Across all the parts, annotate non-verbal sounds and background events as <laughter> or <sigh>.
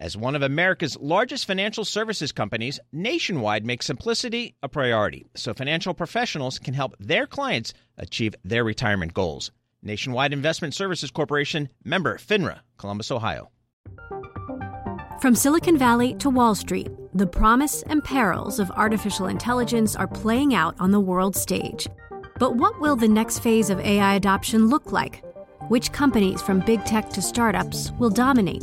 As one of America's largest financial services companies, Nationwide makes simplicity a priority so financial professionals can help their clients achieve their retirement goals. Nationwide Investment Services Corporation, member FINRA, Columbus, Ohio. From Silicon Valley to Wall Street, the promise and perils of artificial intelligence are playing out on the world stage. But what will the next phase of AI adoption look like? Which companies, from big tech to startups, will dominate?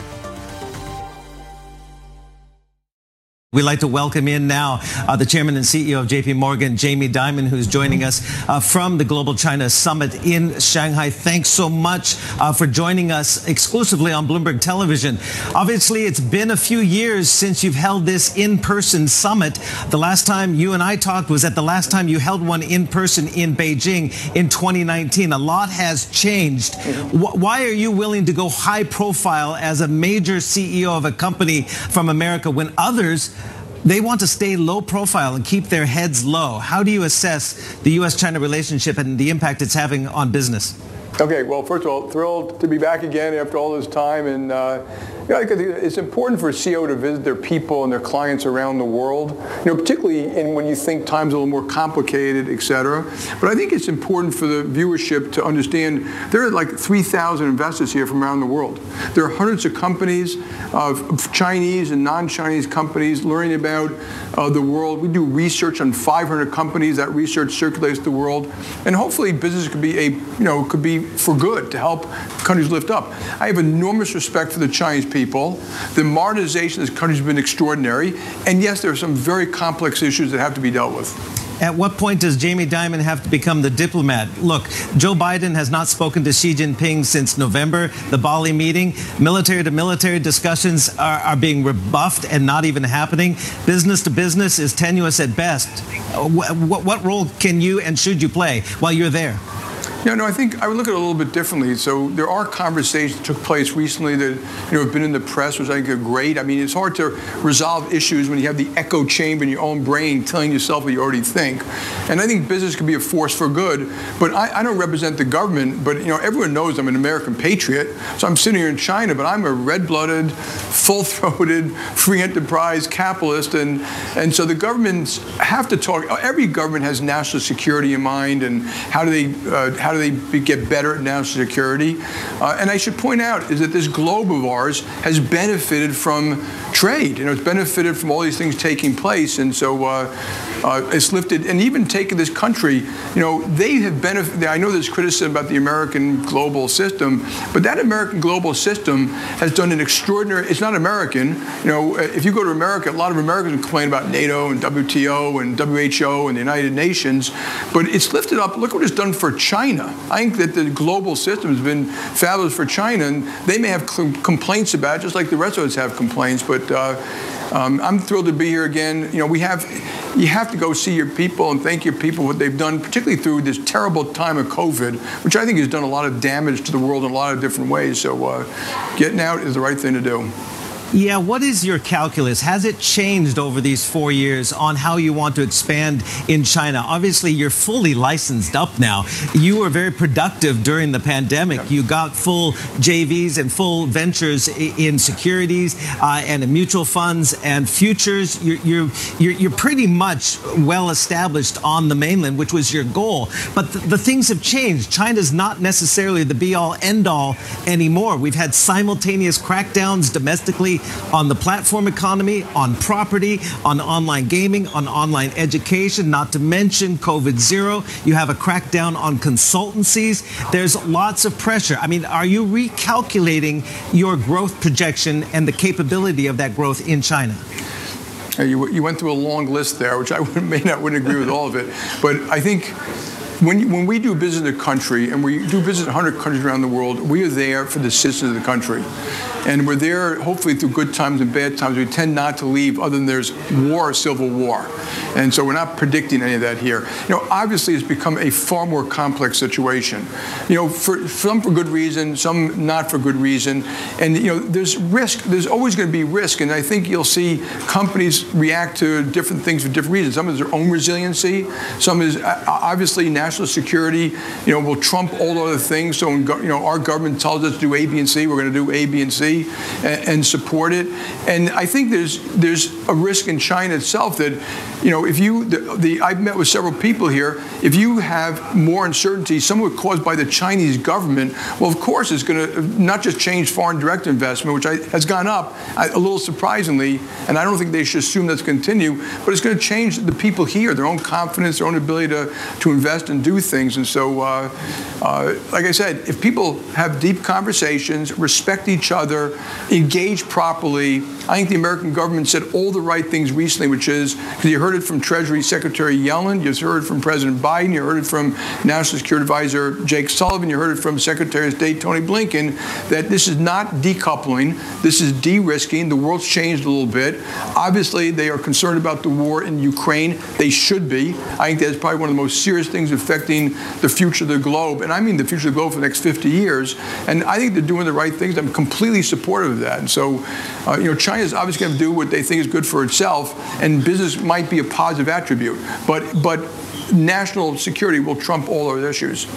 We'd like to welcome in now uh, the chairman and CEO of JP Morgan, Jamie Dimon, who's joining us uh, from the Global China Summit in Shanghai. Thanks so much uh, for joining us exclusively on Bloomberg Television. Obviously, it's been a few years since you've held this in-person summit. The last time you and I talked was at the last time you held one in person in Beijing in 2019. A lot has changed. Why are you willing to go high profile as a major CEO of a company from America when others they want to stay low profile and keep their heads low. How do you assess the U.S. China relationship and the impact it's having on business? Okay, well, first of all, thrilled to be back again after all this time. And uh, know, it's important for a CEO to visit their people and their clients around the world, you know, particularly in when you think time's a little more complicated, et cetera. But I think it's important for the viewership to understand there are like 3,000 investors here from around the world. There are hundreds of companies, of Chinese and non-Chinese companies learning about uh, the world. We do research on 500 companies. That research circulates the world. And hopefully business could be a, you know, could be for good to help countries lift up. I have enormous respect for the Chinese people. The modernization of this country has been extraordinary. And yes, there are some very complex issues that have to be dealt with. At what point does Jamie Dimon have to become the diplomat? Look, Joe Biden has not spoken to Xi Jinping since November, the Bali meeting. Military to military discussions are, are being rebuffed and not even happening. Business to business is tenuous at best. What, what role can you and should you play while you're there? Yeah, no, I think I would look at it a little bit differently. So there are conversations that took place recently that you know have been in the press, which I think are great. I mean, it's hard to resolve issues when you have the echo chamber in your own brain telling yourself what you already think. And I think business can be a force for good. But I, I don't represent the government. But you know, everyone knows I'm an American patriot. So I'm sitting here in China, but I'm a red-blooded, <laughs> full-throated, free enterprise capitalist, and and so the governments have to talk. Every government has national security in mind, and how do they uh, how how do they be, get better at national security? Uh, and I should point out is that this globe of ours has benefited from trade. You know, it's benefited from all these things taking place, and so uh, uh, it's lifted. And even taking this country, you know, they have benefited. I know there's criticism about the American global system, but that American global system has done an extraordinary. It's not American. You know, if you go to America, a lot of Americans complain about NATO and WTO and WHO and the United Nations, but it's lifted up. Look what it's done for China. China. I think that the global system has been fabulous for China, and they may have complaints about it, just like the rest of us have complaints. But uh, um, I'm thrilled to be here again. You know, we have, you have to go see your people and thank your people what they've done, particularly through this terrible time of COVID, which I think has done a lot of damage to the world in a lot of different ways. So uh, getting out is the right thing to do. Yeah, what is your calculus? Has it changed over these four years on how you want to expand in China? Obviously, you're fully licensed up now. You were very productive during the pandemic. You got full JVs and full ventures in securities uh, and in mutual funds and futures. You're, you're, you're, pretty much well established on the mainland, which was your goal. But the, the things have changed. China's not necessarily the be all end all anymore. We've had simultaneous crackdowns domestically on the platform economy, on property, on online gaming, on online education, not to mention COVID zero. You have a crackdown on consultancies. There's lots of pressure. I mean, are you recalculating your growth projection and the capability of that growth in China? You, you went through a long list there, which I <laughs> may not wouldn't agree with all of it, but I think when, when we do business in a country, and we do in 100 countries around the world, we are there for the citizens of the country. And we're there hopefully through good times and bad times. We tend not to leave other than there's war or civil war. And so we're not predicting any of that here. You know, obviously it's become a far more complex situation. You know, for some for good reason, some not for good reason. And you know, there's risk, there's always going to be risk. And I think you'll see companies react to different things for different reasons. Some is their own resiliency, some is obviously national security, you know, will trump all other things. So when, you know, our government tells us to do A, B, and C, we're going to do A, B, and C and, and support it. And I think there's there's a risk in China itself that, you know, if you the, the I've met with several people here. If you have more uncertainty, some of it caused by the Chinese government, well, of course, it's going to not just change foreign direct investment, which I, has gone up a little surprisingly, and I don't think they should assume that's continue, but it's going to change the people here, their own confidence, their own ability to, to invest do things. And so, uh, uh, like I said, if people have deep conversations, respect each other, engage properly, I think the American government said all the right things recently, which is because you heard it from Treasury Secretary Yellen, you heard it from President Biden, you heard it from National Security Advisor Jake Sullivan, you heard it from Secretary of State Tony Blinken, that this is not decoupling, this is de-risking. The world's changed a little bit. Obviously, they are concerned about the war in Ukraine. They should be. I think that's probably one of the most serious things affecting the future of the globe, and I mean the future of the globe for the next 50 years. And I think they're doing the right things. I'm completely supportive of that. And so, uh, you know, China's obviously going to do what they think is good for itself, and business might be a positive attribute. But but national security will trump all other issues.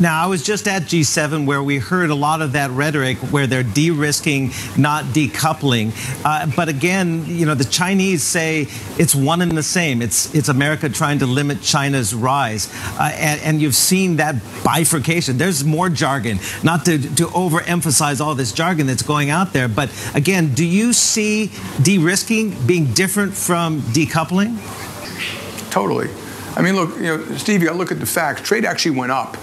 Now, I was just at G7 where we heard a lot of that rhetoric where they're de risking, not decoupling. Uh, but again, you know, the Chinese say it's one and the same. It's, it's America trying to limit China's rise. Uh, and, and, you've seen that bifurcation. There's more jargon, not to, to overemphasize all this jargon that's going out there. But again, do you see de risking being different from decoupling? Totally. I mean, look, you know, Steve, you got to look at the facts. Trade actually went up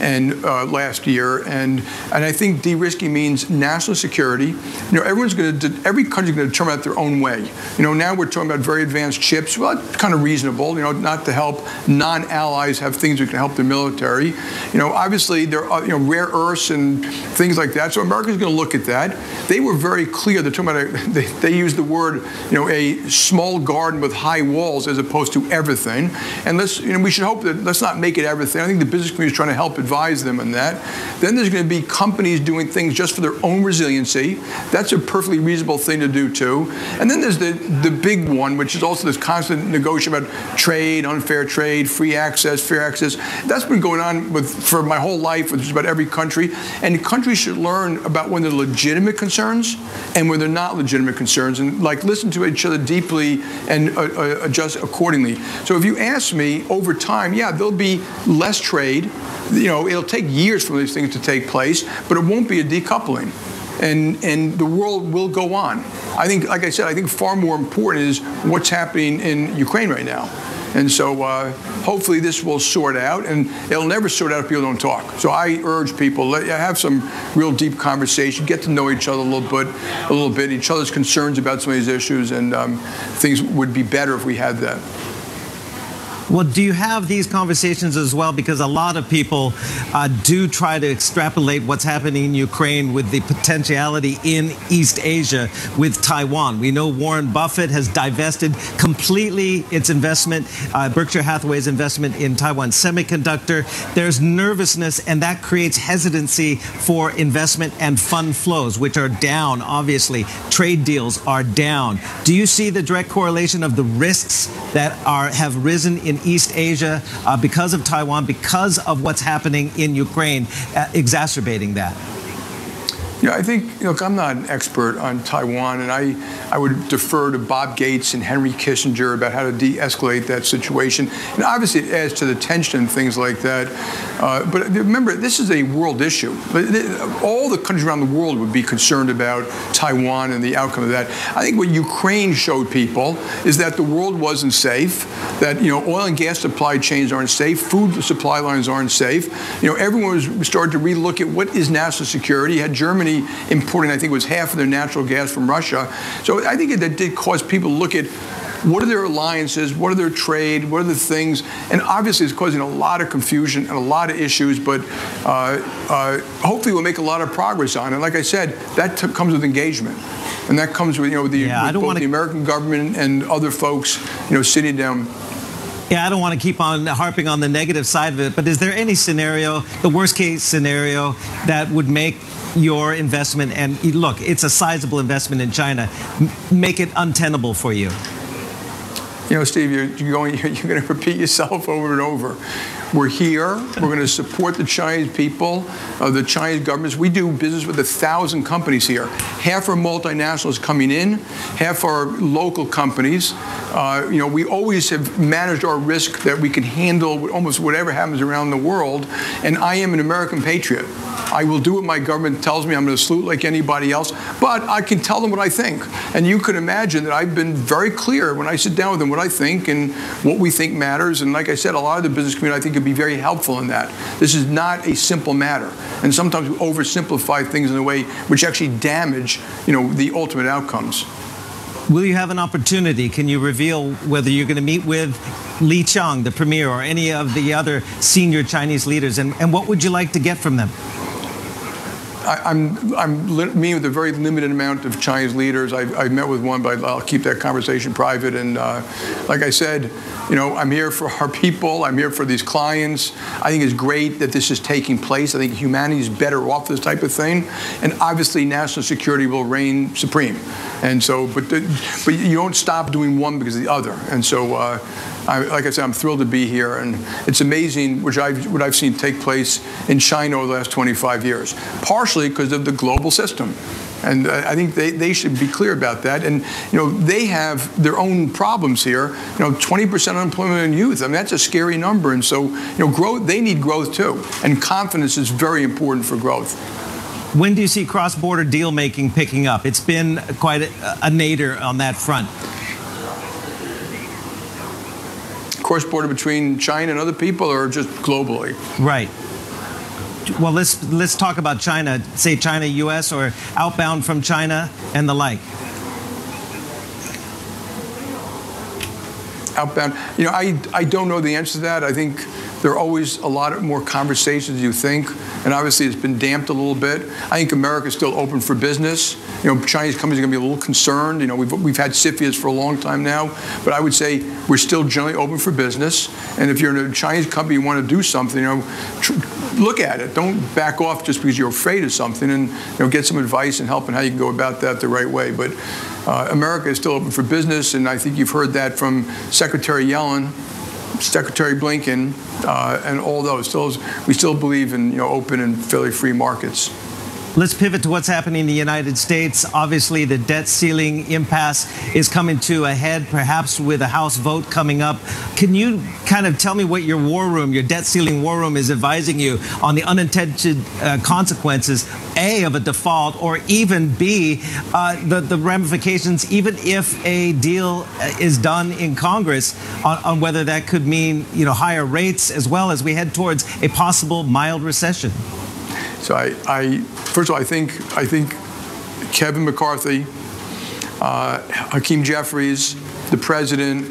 and uh, last year, and and I think de-risking means national security. You know, everyone's going to every country's going to determine it their own way. You know, now we're talking about very advanced chips. Well, that's kind of reasonable. You know, not to help non-allies have things that can help the military. You know, obviously there are you know rare earths and things like that. So America's going to look at that. They were very clear. They're talking about a, <laughs> they, they the word you know a small garden with high walls as opposed to everything. And let's you know we should hope that let's not make it everything. I think the business community is trying to help advise them on that. Then there's going to be companies doing things just for their own resiliency. That's a perfectly reasonable thing to do too. And then there's the, the big one, which is also this constant negotiation about trade, unfair trade, free access, fair access. That's been going on with for my whole life with just about every country. And countries should learn about when they're legitimate concerns and when they're not legitimate concerns, and like listen to each other deeply and uh, uh, adjust accordingly. So if you ask me, over time, yeah, there'll be less trade. You know, know, it'll take years for these things to take place, but it won't be a decoupling. And, and the world will go on. I think, like I said, I think far more important is what's happening in Ukraine right now. And so uh, hopefully this will sort out, and it'll never sort out if people don't talk. So I urge people, let, have some real deep conversation, get to know each other a little bit, a little bit, each other's concerns about some of these issues, and um, things would be better if we had that. Well, do you have these conversations as well? Because a lot of people uh, do try to extrapolate what's happening in Ukraine with the potentiality in East Asia with Taiwan. We know Warren Buffett has divested completely its investment, uh, Berkshire Hathaway's investment in Taiwan Semiconductor. There's nervousness, and that creates hesitancy for investment and fund flows, which are down, obviously. Trade deals are down. Do you see the direct correlation of the risks that are have risen in East Asia uh, because of Taiwan, because of what's happening in Ukraine, uh, exacerbating that? Yeah, I think, look, I'm not an expert on Taiwan, and I, I would defer to Bob Gates and Henry Kissinger about how to de escalate that situation. And obviously, it adds to the tension and things like that. Uh, but remember, this is a world issue. All the countries around the world would be concerned about Taiwan and the outcome of that. I think what Ukraine showed people is that the world wasn't safe, that, you know, oil and gas supply chains aren't safe, food supply lines aren't safe. You know, everyone was started to relook at what is national security. You had Germany Germany importing, I think it was half of their natural gas from Russia. So I think that did cause people to look at what are their alliances, what are their trade, what are the things, and obviously it's causing a lot of confusion and a lot of issues, but uh, uh, hopefully we'll make a lot of progress on it. Like I said, that t- comes with engagement. And that comes with, you know, with the, yeah, with both the American government and other folks, you know, sitting down yeah, I don't want to keep on harping on the negative side of it, but is there any scenario, the worst case scenario, that would make your investment and look, it's a sizable investment in China, make it untenable for you? You know, Steve, you're, going, you're going <laughs> to repeat yourself <laughs> over and over. We're here. We're going to support the Chinese people, uh, the Chinese governments. We do business with a thousand companies here. Half are multinationals coming in, half are local companies. Uh, you know, we always have managed our risk that we can handle almost whatever happens around the world. And I am an American patriot. I will do what my government tells me. I'm going to salute like anybody else, but I can tell them what I think. And you can imagine that I've been very clear when I sit down with them what I think and what we think matters. And like I said, a lot of the business community I think could be very helpful in that. This is not a simple matter, and sometimes we oversimplify things in a way which actually damage, you know, the ultimate outcomes. Will you have an opportunity? Can you reveal whether you're going to meet with Li Qiang, the premier, or any of the other senior Chinese leaders? And, and what would you like to get from them? I, am I'm, I'm meeting with a very limited amount of Chinese leaders. I, I met with one, but I'll keep that conversation private. And uh, like I said, you know, I'm here for our people. I'm here for these clients. I think it's great that this is taking place. I think humanity is better off this type of thing. And obviously, national security will reign supreme. And so, but the, but you don't stop doing one because of the other. And so, uh, I, like I said, I'm thrilled to be here, and it's amazing which I've, what I've seen take place in China over the last 25 years, partially because of the global system. And I think they, they should be clear about that. And, you know, they have their own problems here. You know, 20% unemployment in youth. I mean, that's a scary number. And so, you know, growth, they need growth too. And confidence is very important for growth. When do you see cross-border deal making picking up? It's been quite a, a nadir on that front. Cross-border between China and other people, or just globally? Right. Well, let's let's talk about China. Say China, U.S. or outbound from China and the like. Outbound. You know, I I don't know the answer to that. I think there are always a lot more conversations you think, and obviously it's been damped a little bit. I think America is still open for business. You know, Chinese companies are going to be a little concerned. You know, we've, we've had CFIUS for a long time now, but I would say we're still generally open for business. And if you're in a Chinese company, you want to do something, you know, look at it. Don't back off just because you're afraid of something, and you know, get some advice and help on how you can go about that the right way. But uh, America is still open for business, and I think you've heard that from Secretary Yellen Secretary Blinken, uh, and all those. Still, we still believe in you know open and fairly free markets. Let's pivot to what's happening in the United States. Obviously, the debt ceiling impasse is coming to a head, perhaps with a House vote coming up. Can you kind of tell me what your war room, your debt ceiling war room, is advising you on the unintended uh, consequences, A, of a default, or even B, uh, the, the ramifications, even if a deal uh, is done in Congress, on, on whether that could mean you know, higher rates as well as we head towards a possible mild recession? So I, I first of all, I think I think Kevin McCarthy, uh, Hakeem Jeffries, the president,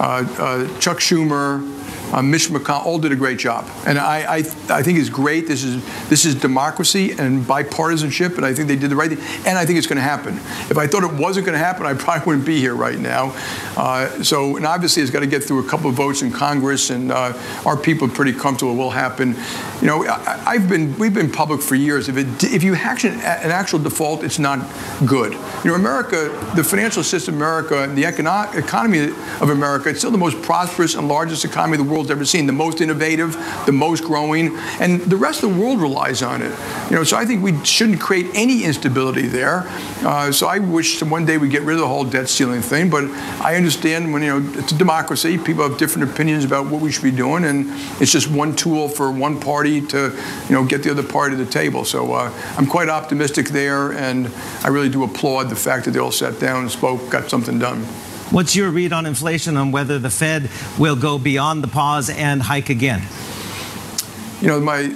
uh, uh, Chuck Schumer, uh, Mitch McConnell all did a great job, and I, I, I think it's great. This is this is democracy and bipartisanship, and I think they did the right thing. And I think it's going to happen. If I thought it wasn't going to happen, I <laughs> probably wouldn't be here right now. Uh, so, and obviously, it's got to get through a couple of votes in Congress, and uh, our people are pretty comfortable it will happen. You know, I, have been we've been public for years. If it if you action an actual default, it's not good. You know, America, the financial system, of America, the econo- economy of America, it's still the most prosperous and largest economy in the world world's ever seen, the most innovative, the most growing, and the rest of the world relies on it. You know, so I think we shouldn't create any instability there. Uh, so I wish one day we get rid of the whole debt ceiling thing, but I understand when, you know, it's a democracy, people have different opinions about what we should be doing, and it's just one tool for one party to, you know, get the other party to the table. So uh, I'm quite optimistic there, and I really do applaud the fact that they all sat down and spoke, got something done. What's your read on inflation on whether the Fed will go beyond the pause and hike again? You know, my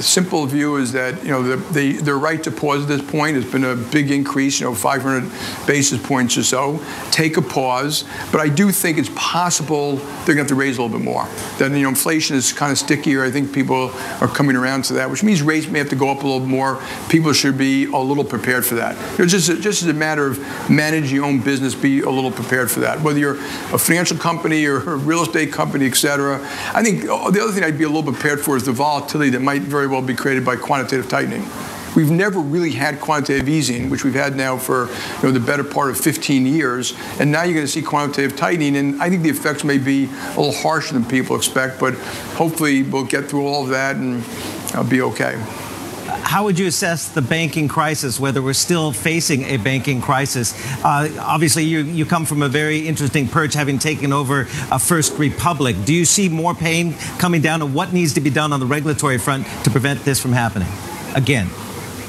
simple view is that you know the, the, right to pause at this point has been a big increase, you know, 500 basis points or so. Take a pause, but I do think it's possible they're going to have to raise a little bit more. Then you know, inflation is kind of stickier. I think people are coming around to that, which means rates may have to go up a little more. People should be a little prepared for that. It's just a, just as a matter of managing your own business, be a little prepared for that. Whether you're a financial company or a real estate company, et cetera. I think the other thing I'd be a little prepared for is the volatility that might very well be created by quantitative tightening. We've never really had quantitative easing, which we've had now for you know, the better part of 15 years. And now you're going to see quantitative tightening. And I think the effects may be a little harsher than people expect, but hopefully we'll get through all of that and I'll be okay. How would you assess the banking crisis, whether we're still facing a banking crisis? Uh, obviously, you, you come from a very interesting perch, having taken over a First Republic. Do you see more pain coming down, and what needs to be done on the regulatory front to prevent this from happening again?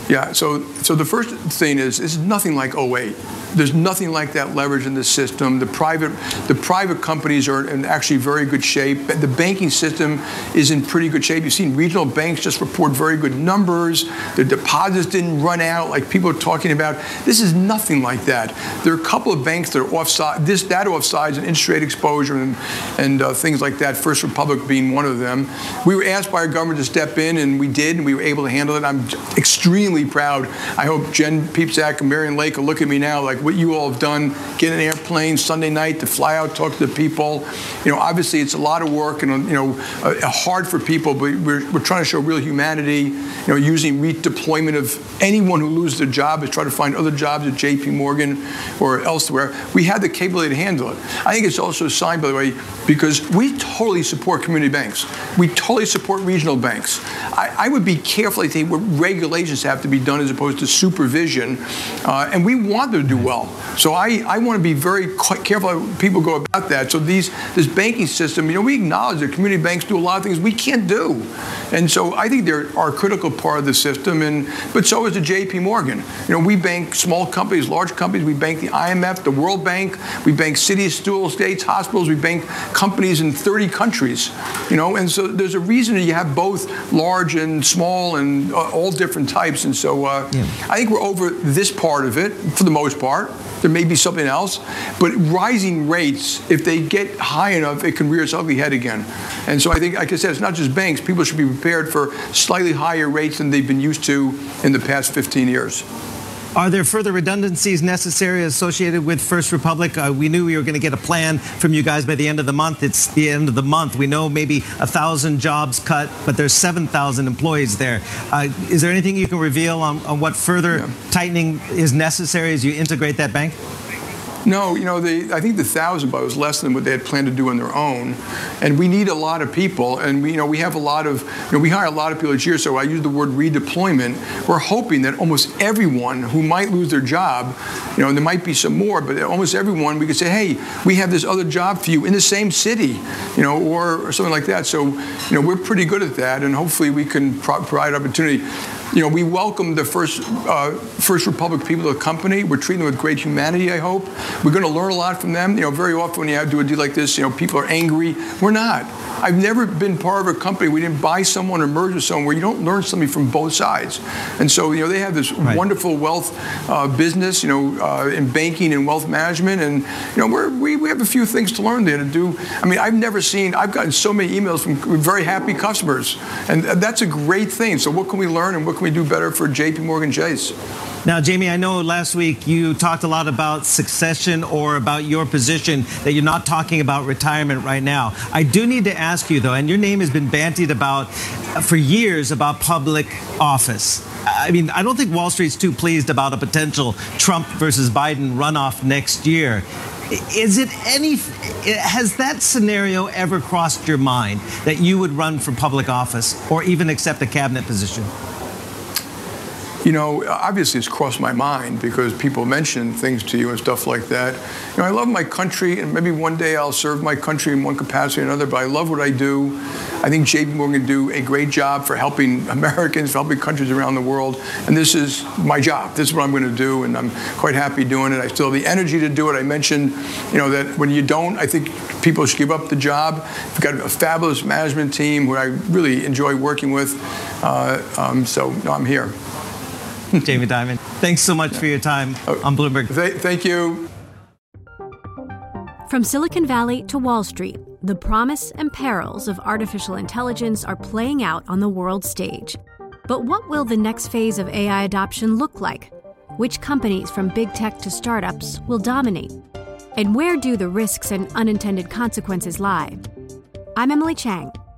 Yeah, so so the first thing is it's nothing like 08. There's nothing like that leverage in the system. The private, the private companies are in actually very good shape. The banking system is in pretty good shape. You've seen regional banks just report very good numbers. The deposits didn't run out like people are talking about. This is nothing like that. There are a couple of banks that are offside, this, that offsides and interest rate exposure and, and uh, things like that, First Republic being one of them. We were asked by our government to step in, and we did, and we were able to handle it. I'm extremely proud. I hope Jen Piepszak and Marianne Lake will look at me now like, what you all have done, get an airplane Sunday night to fly out, talk to the people. You know, obviously it's a lot of work and, you know, uh, hard for people, but we're, we're trying to show real humanity, you know, using redeployment of anyone who loses their job is try to find other jobs at JP Morgan or elsewhere. We have the capability to handle it. I think it's also a sign, by the way, because we totally support community banks. We totally support regional banks. I, I would be careful, I think, what regulations have to be done as opposed to supervision. Uh, and we want them to do well well. So I, I want to be very careful how people go about that. So these this banking system, you know, we acknowledge that community banks do a lot of things we can't do. And so I think they're are a critical part of the system, and but so is the J.P. Morgan. You know, we bank small companies, large companies. We bank the IMF, the World Bank. We bank cities, school, states, hospitals. We bank companies in 30 countries. You know, and so there's a reason that you have both large and small and uh, all different types. And so uh, yeah. I think we're over this part of it for the most part. There may be something else, but rising rates, if they get high enough, it can rear its ugly head again. And so I think, like I said, it's not just banks. People should be prepared for slightly higher rates than they've been used to in the past 15 years. Are there further redundancies necessary associated with First Republic? Uh, we knew we were going to get a plan from you guys by the end of the month. It's the end of the month. We know maybe a thousand jobs cut, but there's 7,000 employees there. Uh, is there anything you can reveal on, on what further yeah. tightening is necessary as you integrate that bank? No, you know, I think the thousand was less than what they had planned to do on their own, and we need a lot of people, and we, you know, we have a lot of, you know, we hire a lot of people each year. So I use the word redeployment. We're hoping that almost everyone who might lose their job, you know, and there might be some more, but almost everyone, we could say, hey, we have this other job for you in the same city, you know, or, or something like that. So, you know, we're pretty good at that, and hopefully we can pro- provide opportunity you know, we welcome the first uh, First Republic people to the company. We're treating them with great humanity. I hope we're going to learn a lot from them. You know, very often when you do a deal like this, you know, people are angry. We're not. I've never been part of a company we didn't buy someone or merge with someone where you don't learn something from both sides. And so, you know, they have this right. wonderful wealth uh, business, you know, uh, in banking and wealth management, and you know, we're, we we have a few things to learn there to do. I mean, I've never seen. I've gotten so many emails from very happy customers, and that's a great thing. So, what can we learn, and what can we do better for J.P. Morgan Chase? Now, Jamie, I know last week you talked a lot about succession or about your position, that you're not talking about retirement right now. I do need to ask you, though, and your name has been bantied about for years about public office. I mean, I don't think Wall Street's too pleased about a potential Trump versus Biden runoff next year. Is it any, has that scenario ever crossed your mind that you would run for public office or even accept a cabinet position? You know, obviously it's crossed my mind because people mention things to you and stuff like that. You know, I love my country, and maybe one day I'll serve my country in one capacity or another, but I love what I do. I think JP Morgan do a great job for helping <laughs> Americans, for helping countries around the world, and this is my job. This is what I'm going to do, and I'm quite happy doing it. I still have the energy to do it. I mentioned, you know, that when you don't, I think people should give up the job. We've got a fabulous management team who I really enjoy working with, uh, um, so no, I'm here. <laughs> Jamie Dimon, thanks so much for your time on Bloomberg. Th- thank you. From Silicon Valley to Wall Street, the promise and perils of artificial intelligence are playing out on the world stage. But what will the next phase of AI adoption look like? Which companies, from big tech to startups, will dominate? And where do the risks and unintended consequences lie? I'm Emily Chang.